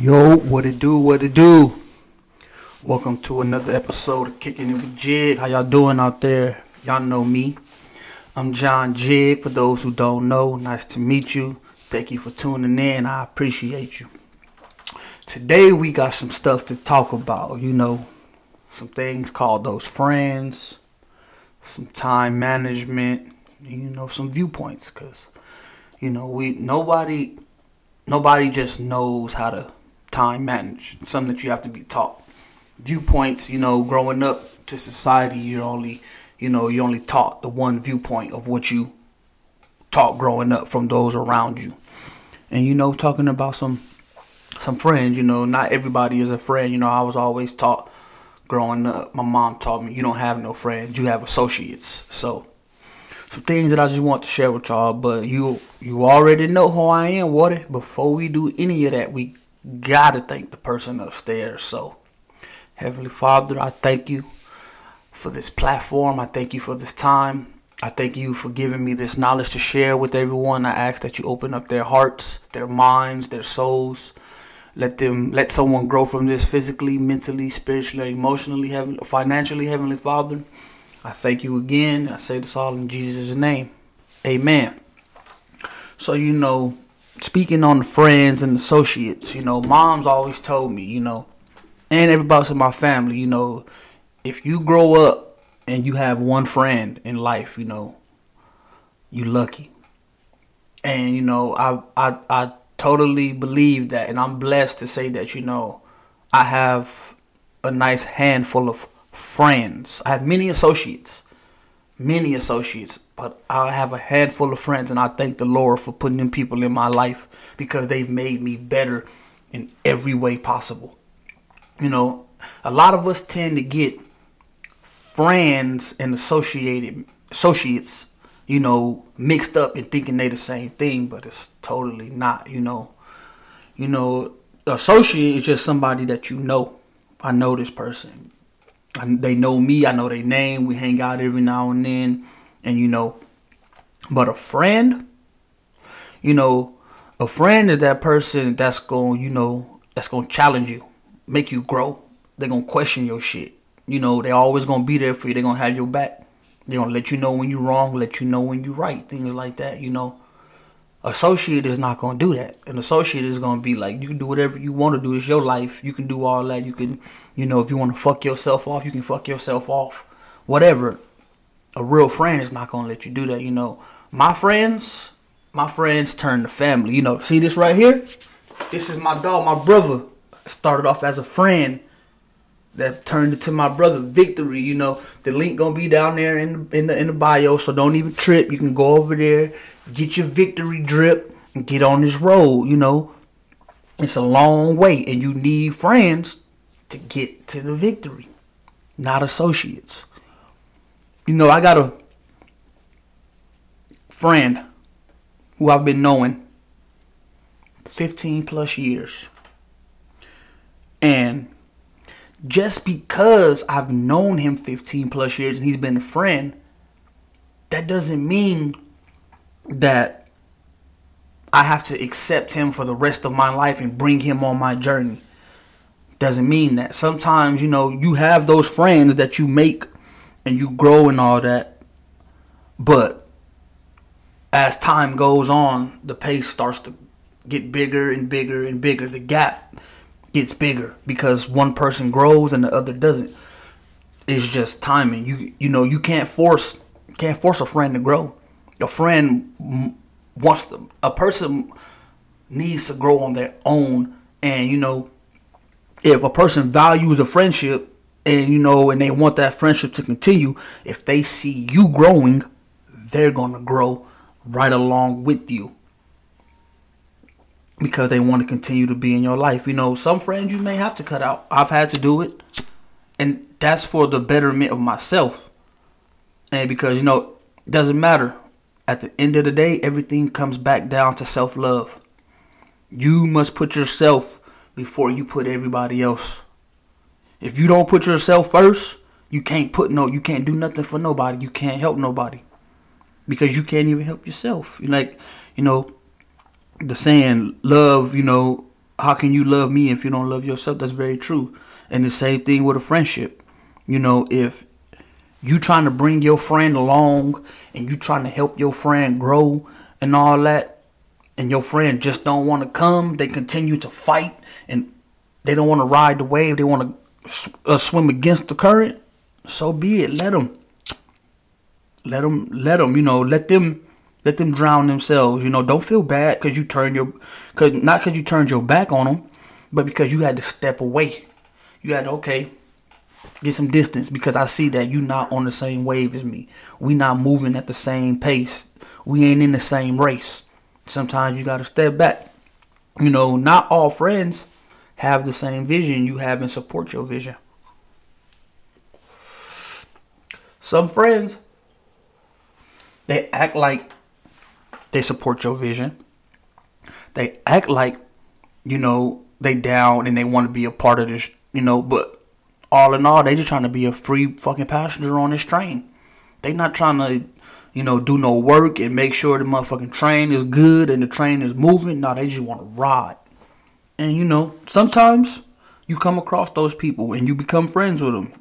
Yo, what it do, what it do? Welcome to another episode of Kicking It with Jig. How y'all doing out there? Y'all know me. I'm John Jig. For those who don't know, nice to meet you. Thank you for tuning in. I appreciate you. Today we got some stuff to talk about. You know, some things called those friends, some time management, you know, some viewpoints. Cause you know we nobody nobody just knows how to time manage. It's something that you have to be taught. Viewpoints, you know, growing up to society, you're only, you know, you only taught the one viewpoint of what you taught growing up from those around you. And you know, talking about some some friends, you know, not everybody is a friend. You know, I was always taught growing up. My mom taught me you don't have no friends, you have associates. So some things that I just want to share with y'all. But you you already know who I am, Water. Before we do any of that, we gotta thank the person upstairs. So, Heavenly Father, I thank you for this platform. I thank you for this time. I thank you for giving me this knowledge to share with everyone. I ask that you open up their hearts, their minds, their souls. Let them let someone grow from this physically, mentally, spiritually, emotionally, financially, Heavenly Father. I thank you again. I say this all in Jesus' name. Amen. So, you know, speaking on friends and associates, you know, mom's always told me, you know, and everybody in my family, you know, if you grow up and you have one friend in life, you know, you lucky. And, you know, I I I totally believe that and I'm blessed to say that, you know, I have a nice handful of friends. I have many associates, many associates, but I have a handful of friends, and I thank the Lord for putting them people in my life because they've made me better in every way possible. You know, a lot of us tend to get friends and associated associates, you know, mixed up and thinking they the same thing, but it's totally not. You know, you know, associate is just somebody that you know. I know this person they know me. I know their name. We hang out every now and then, and you know. But a friend, you know, a friend is that person that's going, to, you know, that's gonna challenge you, make you grow. They're gonna question your shit. You know, they're always gonna be there for you. They're gonna have your back. They're gonna let you know when you're wrong, let you know when you're right, things like that. You know, associate is not going to do that. An associate is going to be like, you can do whatever you want to do. It's your life. You can do all that. You can, you know, if you want to fuck yourself off, you can fuck yourself off. Whatever. A real friend is not going to let you do that. You know, my friends, my friends turn to family. You know, see this right here? This is my dog, my brother. Started off as a friend that turned into my brother Victory. You know, the link gonna be down there in the, in the in the bio, so don't even trip. You can go over there, get your victory drip, and get on this road. You know, it's a long way, and you need friends to get to the victory, not associates. You know, I got a friend who I've been knowing 15 plus years. And just because I've known him 15 plus years and he's been a friend, that doesn't mean that I have to accept him for the rest of my life and bring him on my journey. Doesn't mean that. Sometimes, you know, you have those friends that you make and you grow and all that. But as time goes on, the pace starts to get bigger and bigger and bigger. The gap gets bigger because one person grows and the other doesn't. It's just timing. You you know you can't force can't force a friend to grow. A friend wants to, a person needs to grow on their own, and you know if a person values a friendship and you know and they want that friendship to continue, if they see you growing, they're gonna grow right along with you because they want to continue to be in your life. You know, some friends you may have to cut out. I've had to do it. And that's for the betterment of myself. And because, you know, it doesn't matter. At the end of the day, everything comes back down to self love. You must put yourself before you put everybody else. If you don't put yourself first, you can't put no you can't do nothing for nobody. You can't help nobody. Because you can't even help yourself. You like, you know, the saying love, you know, how can you love me if you don't love yourself? That's very true. And the same thing with a friendship. You know, if you trying to bring your friend along and you trying to help your friend grow and all that, and your friend just don't want to come, they continue to fight and they don't want to ride the wave, they want to uh, swim against the current. So be it. Let them. Let them. Let them. You know. Let them let them drown themselves. You know, don't feel bad because you turned your, cause not because you turned your back on them, but because you had to step away. You had to okay, get some distance because I see that you not on the same wave as me. We not moving at the same pace. We ain't in the same race. Sometimes you gotta step back. You know, not all friends have the same vision you have and support your vision. Some friends they act like they support your vision. They act like, you know, they down and they want to be a part of this, you know, but all in all, they just trying to be a free fucking passenger on this train. They not trying to, you know, do no work and make sure the motherfucking train is good and the train is moving. No, they just want to ride. And you know, sometimes you come across those people and you become friends with them.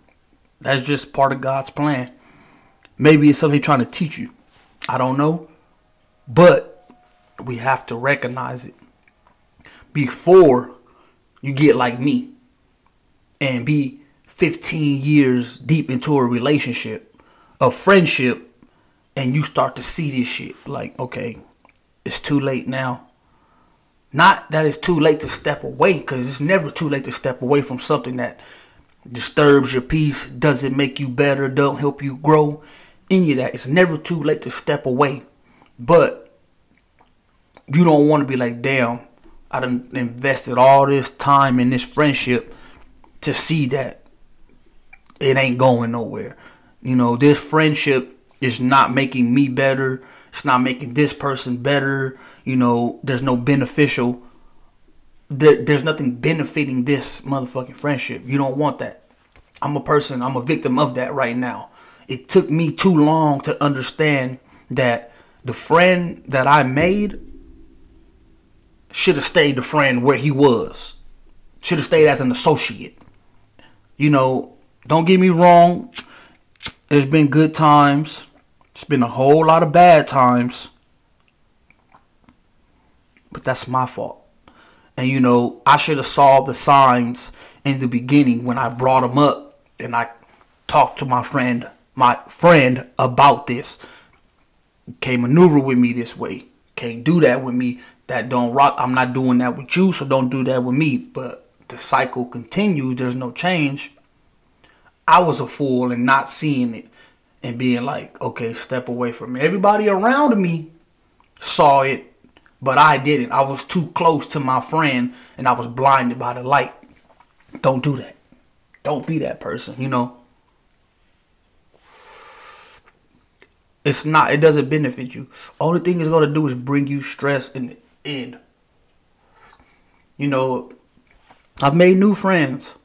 That's just part of God's plan. Maybe it's something trying to teach you. I don't know. But we have to recognize it before you get like me and be 15 years deep into a relationship, a friendship, and you start to see this shit. Like, okay, it's too late now. Not that it's too late to step away, because it's never too late to step away from something that disturbs your peace, doesn't make you better, don't help you grow. Any of that. It's never too late to step away. But you don't want to be like, damn, I done invested all this time in this friendship to see that it ain't going nowhere. You know, this friendship is not making me better. It's not making this person better. You know, there's no beneficial. There, there's nothing benefiting this motherfucking friendship. You don't want that. I'm a person, I'm a victim of that right now. It took me too long to understand that the friend that I made should have stayed the friend where he was. Should have stayed as an associate. You know, don't get me wrong. There's been good times. It's been a whole lot of bad times. But that's my fault. And you know, I should have saw the signs in the beginning when I brought him up and I talked to my friend, my friend about this can't maneuver with me this way. Can't do that with me. That don't rock. I'm not doing that with you, so don't do that with me. But the cycle continues. There's no change. I was a fool and not seeing it and being like, okay, step away from me. Everybody around me saw it, but I didn't. I was too close to my friend and I was blinded by the light. Don't do that. Don't be that person, you know. It's not. It doesn't benefit you. Only thing it's gonna do is bring you stress in the end. You know, I've made new friends.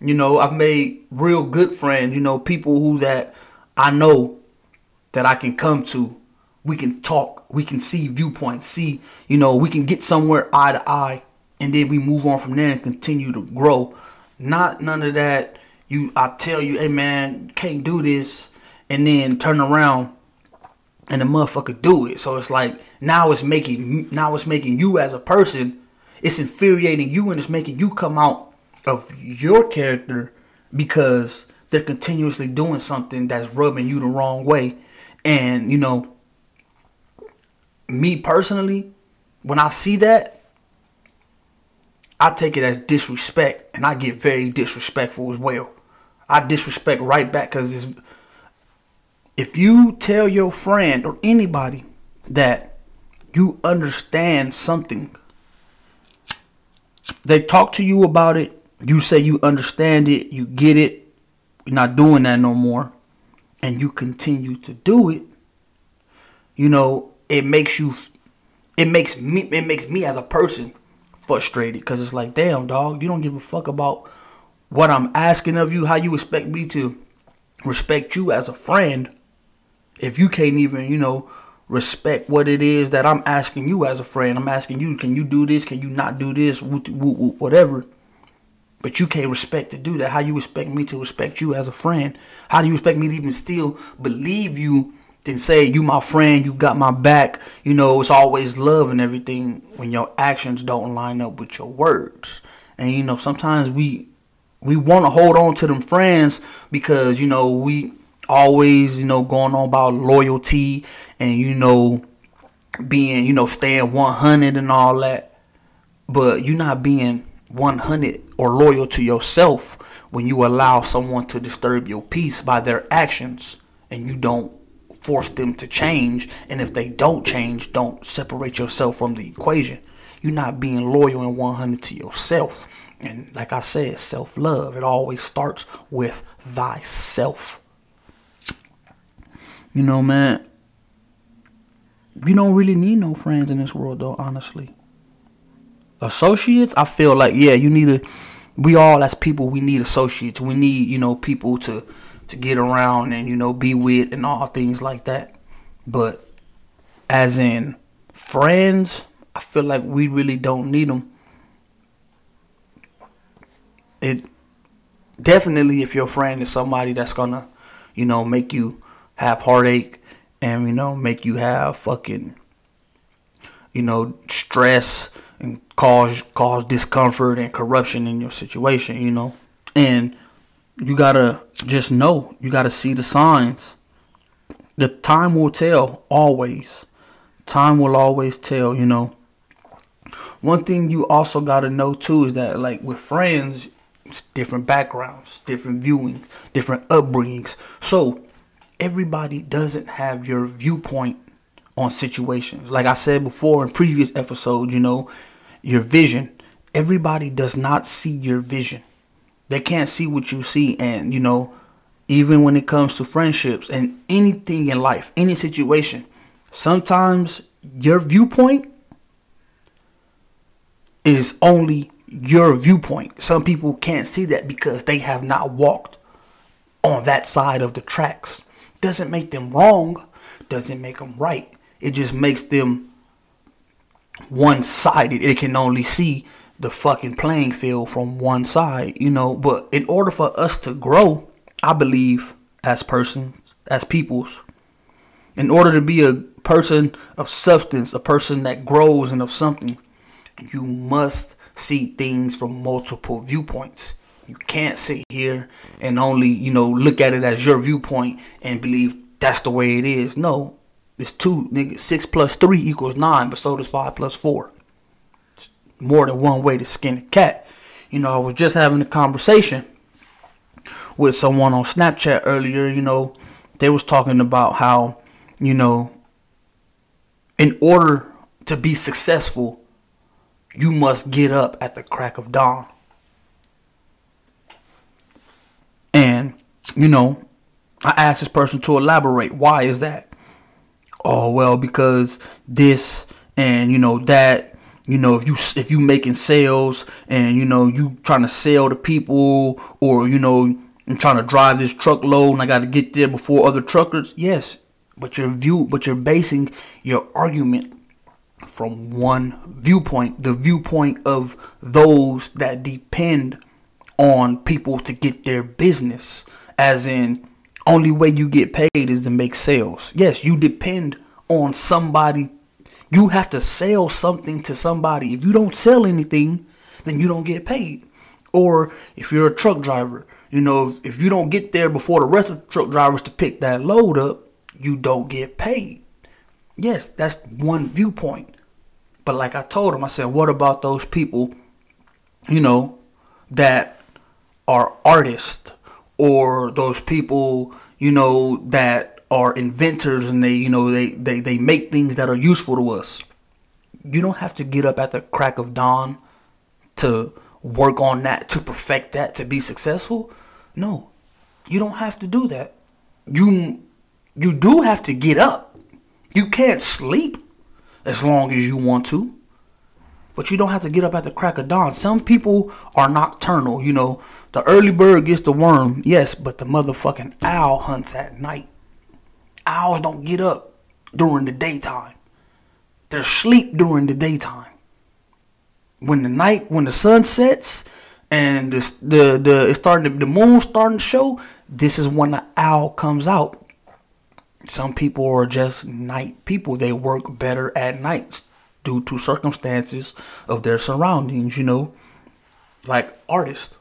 You know, I've made real good friends. You know, people who that I know that I can come to. We can talk. We can see viewpoints. See, you know, we can get somewhere eye to eye, and then we move on from there and continue to grow. Not none of that. You, I tell you, hey man, can't do this, and then turn around and the motherfucker do it. So it's like now it's making now it's making you as a person, it's infuriating you and it's making you come out of your character because they're continuously doing something that's rubbing you the wrong way. And you know, me personally, when I see that, I take it as disrespect and I get very disrespectful as well. I disrespect right back because it's if you tell your friend or anybody that you understand something, they talk to you about it, you say you understand it, you get it, you're not doing that no more, and you continue to do it, you know, it makes you it makes me it makes me as a person frustrated because it's like, damn dog, you don't give a fuck about what I'm asking of you, how you expect me to respect you as a friend if you can't even, you know, respect what it is that I'm asking you as a friend. I'm asking you, can you do this? Can you not do this? Whatever. But you can't respect to do that. How you expect me to respect you as a friend? How do you expect me to even still believe you then say you my friend, you got my back, you know, it's always love and everything when your actions don't line up with your words. And you know, sometimes we we want to hold on to them friends because you know we always you know going on about loyalty and you know being you know staying 100 and all that. But you're not being 100 or loyal to yourself when you allow someone to disturb your peace by their actions and you don't force them to change. And if they don't change don't separate yourself from the equation. You're not being loyal and 100 to yourself. And like i said self-love it always starts with thyself you know man you don't really need no friends in this world though honestly. Associates i feel like yeah you need to we all as people we need associates. We need you know people to to get around and you know be with and all things like that. But as in friends i feel like we really don't need them it definitely if your friend is somebody that's gonna you know make you have heartache and you know make you have fucking you know stress and cause cause discomfort and corruption in your situation you know? And you gotta just know you gotta see the signs. The time will tell always. Time will always tell you know? One thing you also gotta know too is that like with friends different backgrounds different viewing different upbringings. So everybody doesn't have your viewpoint on situations. Like I said before in previous episodes, you know, your vision. Everybody does not see your vision. They can't see what you see. And, you know, even when it comes to friendships and anything in life, any situation, sometimes your viewpoint is only your viewpoint. Some people can't see that because they have not walked on that side of the tracks. Doesn't make them wrong, doesn't make them right. It just makes them one sided. It can only see the fucking playing field from one side, you know. But in order for us to grow, I believe, as persons, as peoples, in order to be a person of substance, a person that grows and of something, you must see things from multiple viewpoints. You can't sit here and only, you know, look at it as your viewpoint and believe that's the way it is. No, it's two, nigga. Six plus three equals nine, but so does five plus four. It's more than one way to skin a cat. You know, I was just having a conversation with someone on Snapchat earlier. You know, they was talking about how, you know, in order to be successful, you must get up at the crack of dawn. And, you know, I asked this person to elaborate. Why is that? Oh, well, because this and, you know, that you know if you if you making sales and you know you trying to sell to people or you know I'm trying to drive this truckload and I got to get there before other truckers yes but your view but you're basing your argument from one viewpoint the viewpoint of those that depend on people to get their business. As in, only way you get paid is to make sales. Yes, you depend on somebody. You have to sell something to somebody. If you don't sell anything, then you don't get paid. Or if you're a truck driver, you know, if you don't get there before the rest of the truck drivers to pick that load up, you don't get paid. Yes, that's one viewpoint. But like I told him, I said, what about those people, you know, that are artists or those people, you know, that are inventors and they, you know, they, they, they make things that are useful to us. You don't have to get up at the crack of dawn to work on that, to perfect that, to be successful. No, you don't have to do that. You, you do have to get up. You can't sleep as long as you want to. But you don't have to get up at the crack of dawn. Some people are nocturnal, you know. The early bird gets the worm, yes, but the motherfucking owl hunts at night. Owls don't get up during the daytime. They're asleep during the daytime. When the night, when the sun sets, and the the, the it's starting to, the moon starting to show, this is when the owl comes out. Some people are just night people. They work better at nights due to circumstances of their surroundings, you know. Like artists,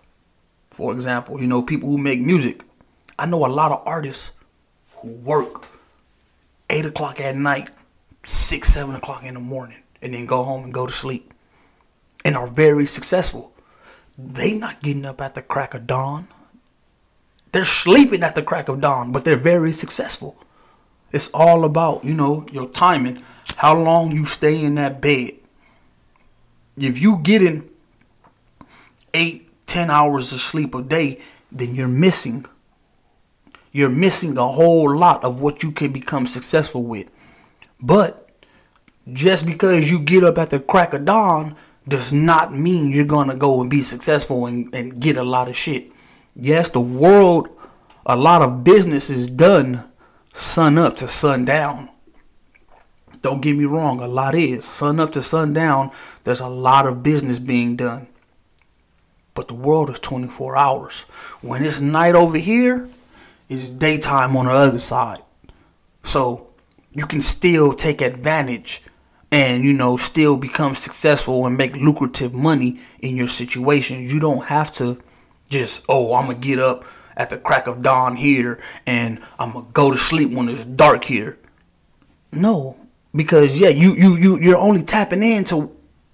for example, you know, people who make music. I know a lot of artists who work eight o'clock at night, six, seven o'clock in the morning, and then go home and go to sleep. And are very successful. They not getting up at the crack of dawn. They're sleeping at the crack of dawn, but they're very successful. It's all about, you know, your timing, how long you stay in that bed. If you get getting eight, ten hours of sleep a day, then you're missing. You're missing a whole lot of what you can become successful with. But just because you get up at the crack of dawn does not mean you're gonna go and be successful and, and get a lot of shit. Yes, the world, a lot of business is done sun up to sundown. Don't get me wrong, a lot is. Sun up to sundown, there's a lot of business being done. But the world is 24 hours. When it's night over here, it's daytime on the other side. So you can still take advantage and you know still become successful and make lucrative money in your situation. You don't have to just oh I'm gonna get up at the crack of dawn here and I'm gonna go to sleep when it's dark here. No, because yeah, you you you you're only tapping into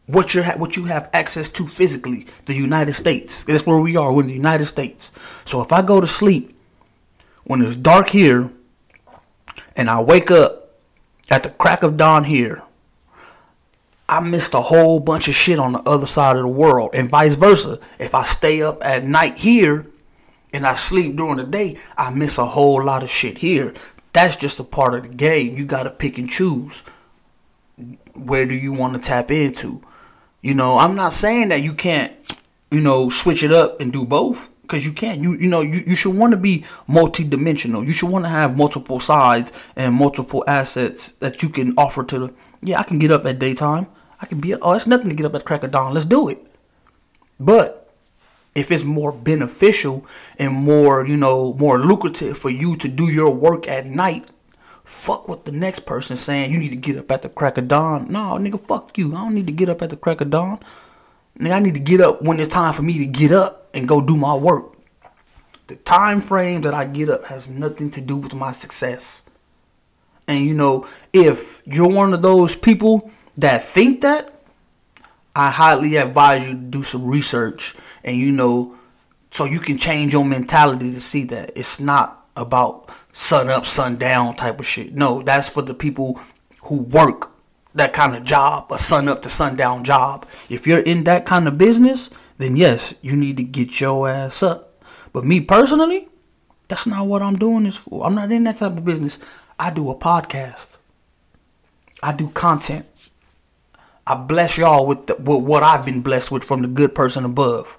what you what you have access to physically, the United States. That's where we are. We're in the United States. So if I go to sleep when it's dark here, and I wake up at the crack of dawn here, I missed a whole bunch of shit on the other side of the world, and vice versa. If I stay up at night here and I sleep during the day, I miss a whole lot of shit here. That's just a part of the game. You got to pick and choose. Where do you want to tap into? You know, I'm not saying that you can't, you know, switch it up and do both because you can't. You you know, you, you should want to be multi-dimensional. You should want to have multiple sides and multiple assets that you can offer to the. Yeah, I can get up at daytime. I can be. Oh, it's nothing to get up at crack of dawn. Let's do it. But if it's more beneficial and more, you know, more lucrative for you to do your work at night, fuck what the next person saying. You need to get up at the crack of dawn. No, nigga, fuck you. I don't need to get up at the crack of dawn. Nigga, I need to get up when it's time for me to get up and go do my work. The time frame that I get up has nothing to do with my success. And you know, if you're one of those people that think that, I highly advise you to do some research and you know, so you can change your mentality to see that it's not about sun up, sun down type of shit. No, that's for the people who work that kind of job, a sun up to sundown job. If you're in that kind of business, then yes, you need to get your ass up. But me personally, that's not what I'm doing this for. I'm not in that type of business. I do a podcast. I do content. I bless y'all with, the, with what I've been blessed with from the good person above.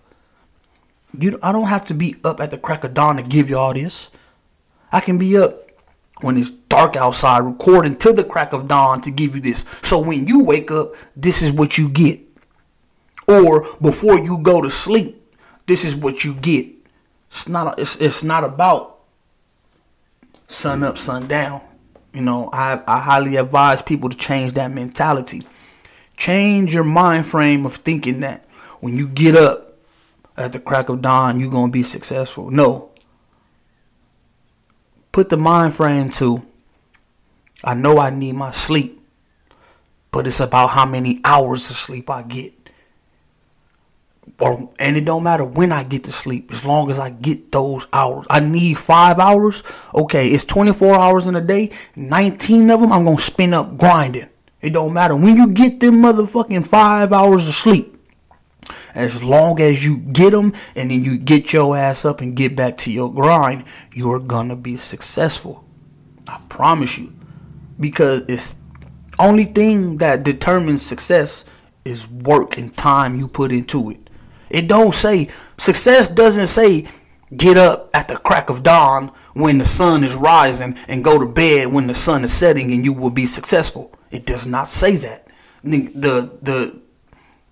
You, I don't have to be up at the crack of dawn to give y'all this. I can be up when it's dark outside recording to the crack of dawn to give you this. So when you wake up, this is what you get. Or before you go to sleep, this is what you get. It's not it's it's not about sun up, sun down. You know, I I highly advise people to change that mentality. Change your mind frame of thinking that when you get up at the crack of dawn, you're going to be successful. No, put the mind frame to I know I need my sleep, but it's about how many hours of sleep I get. Or and it don't matter when I get to sleep, as long as I get those hours. I need five hours. Okay, it's 24 hours in a day. 19 of them I'm gonna spend up grinding. It don't matter when you get them motherfucking five hours of sleep. As long as you get them and then you get your ass up and get back to your grind, you're gonna be successful. I promise you. Because it's only thing that determines success is work and time you put into it. It don't say success doesn't say get up at the crack of dawn when the sun is rising and go to bed when the sun is setting and you will be successful. It does not say that. The the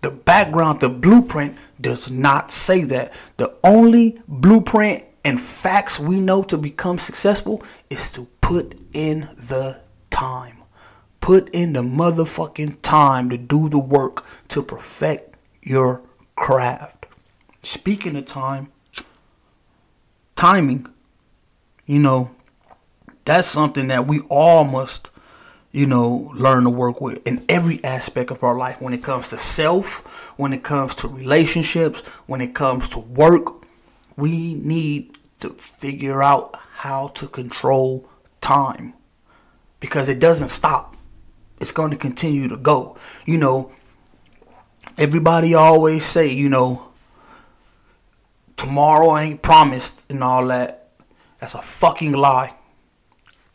the, background, the blueprint does not say that. The only blueprint and facts we know to become successful is to put in the time. Put in the motherfucking time to do the work to perfect your craft. Speaking of time, timing, you know, that's something that we all must, you know, learn to work with in every aspect of our life when it comes to self, when it comes to relationships, when it comes to work. We need to figure out how to control time because it doesn't stop. It's going to continue to go. You know, everybody always say, you know, tomorrow ain't promised and all that. That's a fucking lie.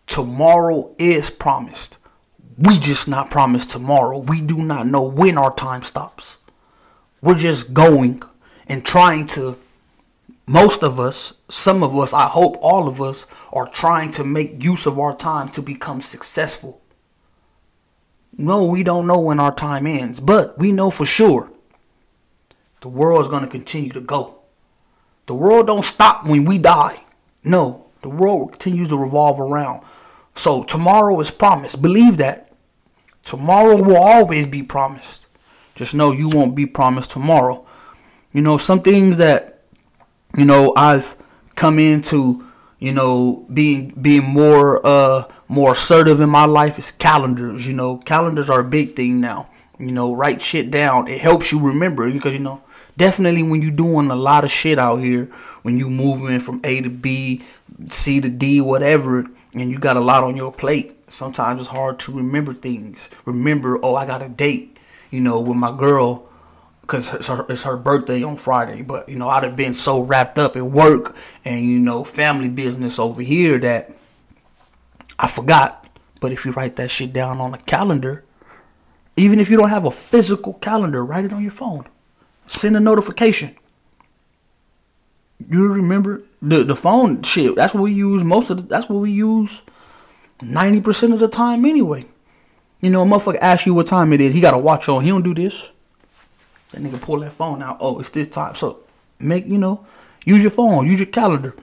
Tomorrow is promised. We just not promised tomorrow. We do not know when our time stops. We're just going and trying to most of us, some of us, I hope all of us are trying to make use of our time to become successful. No, we don't know when our time ends, but we know for sure the world is going to continue to go. The world don't stop when we die. No, the world continues to revolve around. So tomorrow is promised. Believe that. Tomorrow will always be promised. Just know you won't be promised tomorrow. You know, some things that you know I've come into, you know, being being more uh more assertive in my life is calendars. You know, calendars are a big thing now. You know, write shit down. It helps you remember because you know definitely when you're doing a lot of shit out here, when you moving from A to B, C to D, whatever, and you got a lot on your plate, sometimes it's hard to remember things. Remember, oh, I got a date, you know, with my girl because it's her, it's her birthday on Friday. But you know, I'd have been so wrapped up in work and you know family business over here that I forgot. But if you write that shit down on a calendar, even if you don't have a physical calendar, write it on your phone. Send a notification. You remember the the phone shit? That's what we use most of. The, that's what we use ninety percent of the time anyway. You know, a motherfucker asks you what time it is. He got a watch on. He don't do this. That nigga pull that phone out. Oh, it's this time. So make you know, use your phone, use your calendar.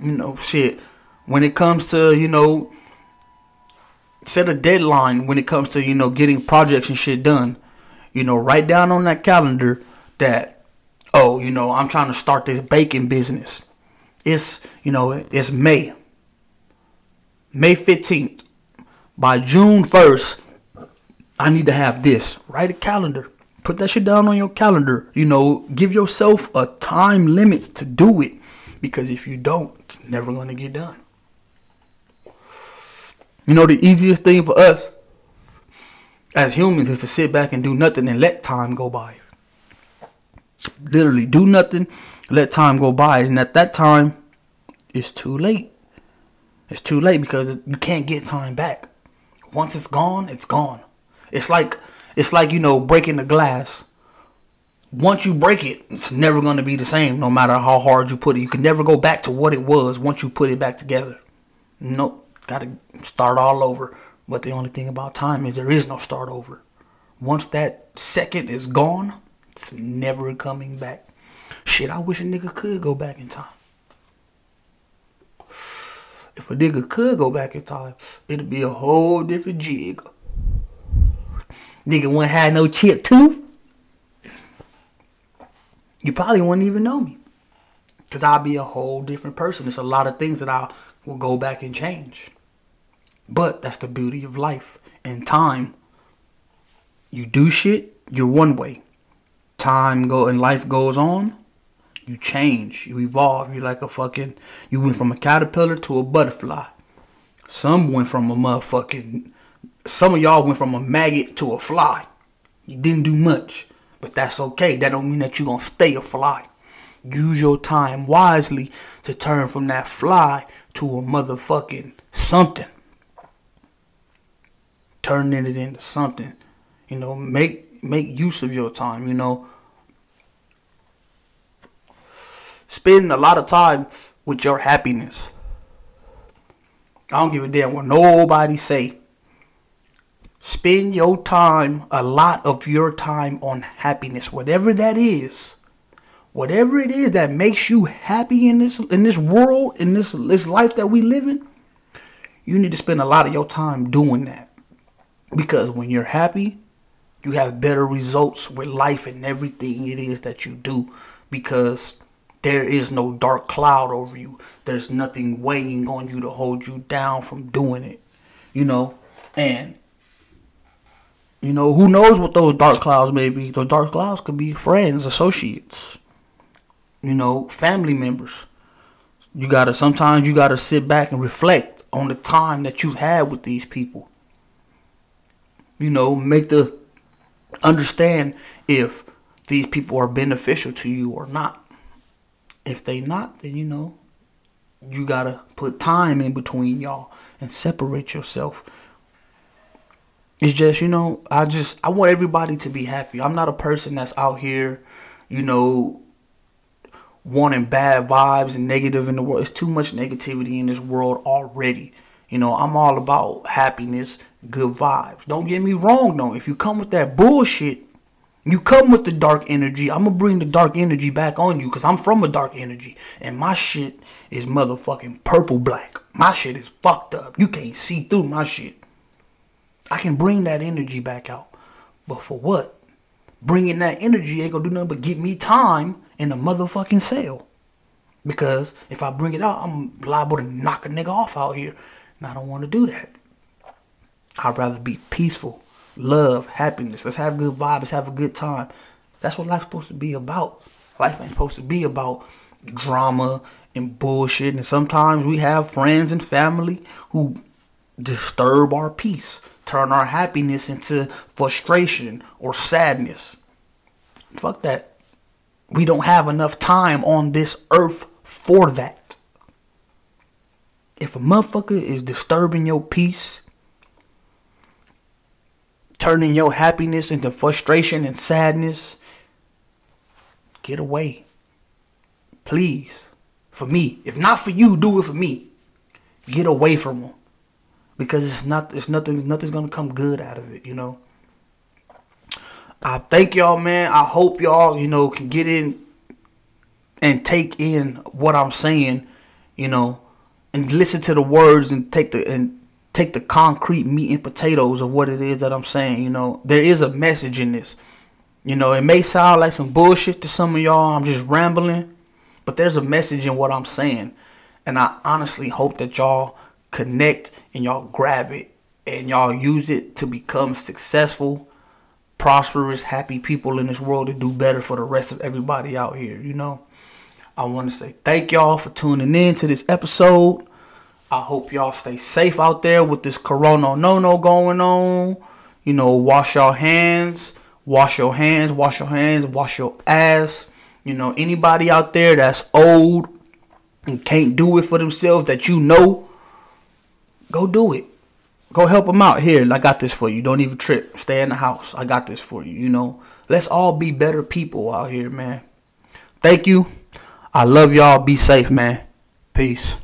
You know, shit. When it comes to you know, set a deadline. When it comes to you know getting projects and shit done. You know, write down on that calendar that oh, you know, I'm trying to start this baking business. It's you know, it's May. May 15th. By June 1st, I need to have this. Write a calendar. Put that shit down on your calendar. You know, give yourself a time limit to do it. Because if you don't, it's never going to get done. You know, the easiest thing for us as humans is to sit back and do nothing and let time go by. Literally, do nothing, let time go by. And at that time, it's too late. It's too late because you can't get time back. Once it's gone, it's gone. It's like it's like, you know, breaking the glass. Once you break it, it's never going to be the same no matter how hard you put it. You can never go back to what it was once you put it back together. Nope. Got to start all over. But the only thing about time is there is no start over. Once that second is gone, it's never coming back. Shit, I wish a nigga could go back in time. If a nigga could go back in time, it'd be a whole different jig. Nigga wouldn't have no chip tooth. You probably wouldn't even know me. Because I'll be a whole different person. There's a lot of things that I will go back and change. But that's the beauty of life. and time, you do shit, you're one way. Time go and life goes on, you change, you evolve. You're like a fucking, you went from a caterpillar to a butterfly. Some went from a motherfucking some of y'all went from a maggot to a fly. You didn't do much, but that's okay. That don't mean that you're gonna stay a fly. Use your time wisely to turn from that fly to a motherfucking something. Turning it into something. You know, make make use of your time, you know. spend a lot of time with your happiness. I don't give a damn what nobody say. Spend your time, a lot of your time on happiness, whatever that is. Whatever it is that makes you happy in this in this world, in this this life that we live in, you need to spend a lot of your time doing that. Because when you're happy, you have better results with life and everything it is that you do because there is no dark cloud over you. There's nothing weighing on you to hold you down from doing it. You know, and you know, who knows what those dark clouds may be? Those dark clouds could be friends, associates, you know, family members. You gotta sometimes you gotta sit back and reflect on the time that you've had with these people. You know, make the understand if these people are beneficial to you or not. If they not, then you know, you gotta put time in between y'all and separate yourself it's just, you know, I just I want everybody to be happy. I'm not a person that's out here, you know, wanting bad vibes and negative in the world. It's too much negativity in this world already. You know, I'm all about happiness, good vibes. Don't get me wrong though. If you come with that bullshit, you come with the dark energy. I'm gonna bring the dark energy back on you because I'm from a dark energy. And my shit is motherfucking purple black. My shit is fucked up. You can't see through my shit. I can bring that energy back out. But for what? Bringing that energy ain't gonna do nothing but give me time in the motherfucking cell. Because if I bring it out, I'm liable to knock a nigga off out here. And I don't want to do that. I'd rather be peaceful, love, happiness. Let's have good vibes, let's have a good time. That's what life's supposed to be about. Life ain't supposed to be about drama and bullshit. And sometimes we have friends and family who disturb our peace turn our happiness into frustration or sadness. Fuck that. We don't have enough time on this earth for that. If a motherfucker is disturbing your peace, turning your happiness into frustration and sadness, get away. Please. For me. If not for you, do it for me. Get away from them because it's not it's nothing nothing's gonna come good out of it, you know. I thank y'all, man. I hope y'all, you know, can get in and take in what I'm saying, you know, and listen to the words and take the and take the concrete meat and potatoes of what it is that I'm saying. You know, there is a message in this. You know, it may sound like some bullshit to some of y'all. I'm just rambling, but there's a message in what I'm saying, and I honestly hope that y'all connect and y'all grab it and y'all use it to become successful, prosperous, happy people in this world to do better for the rest of everybody out here, you know. I want to say thank y'all for tuning in to this episode. I hope y'all stay safe out there with this corona no no going on. You know, wash your hands, wash your hands, wash your hands, wash your ass. You know, anybody out there that's old and can't do it for themselves that you know Go do it. Go help them out. Here, I got this for you. Don't even trip. Stay in the house. I got this for you. You know, let's all be better people out here, man. Thank you. I love y'all. Be safe, man. Peace.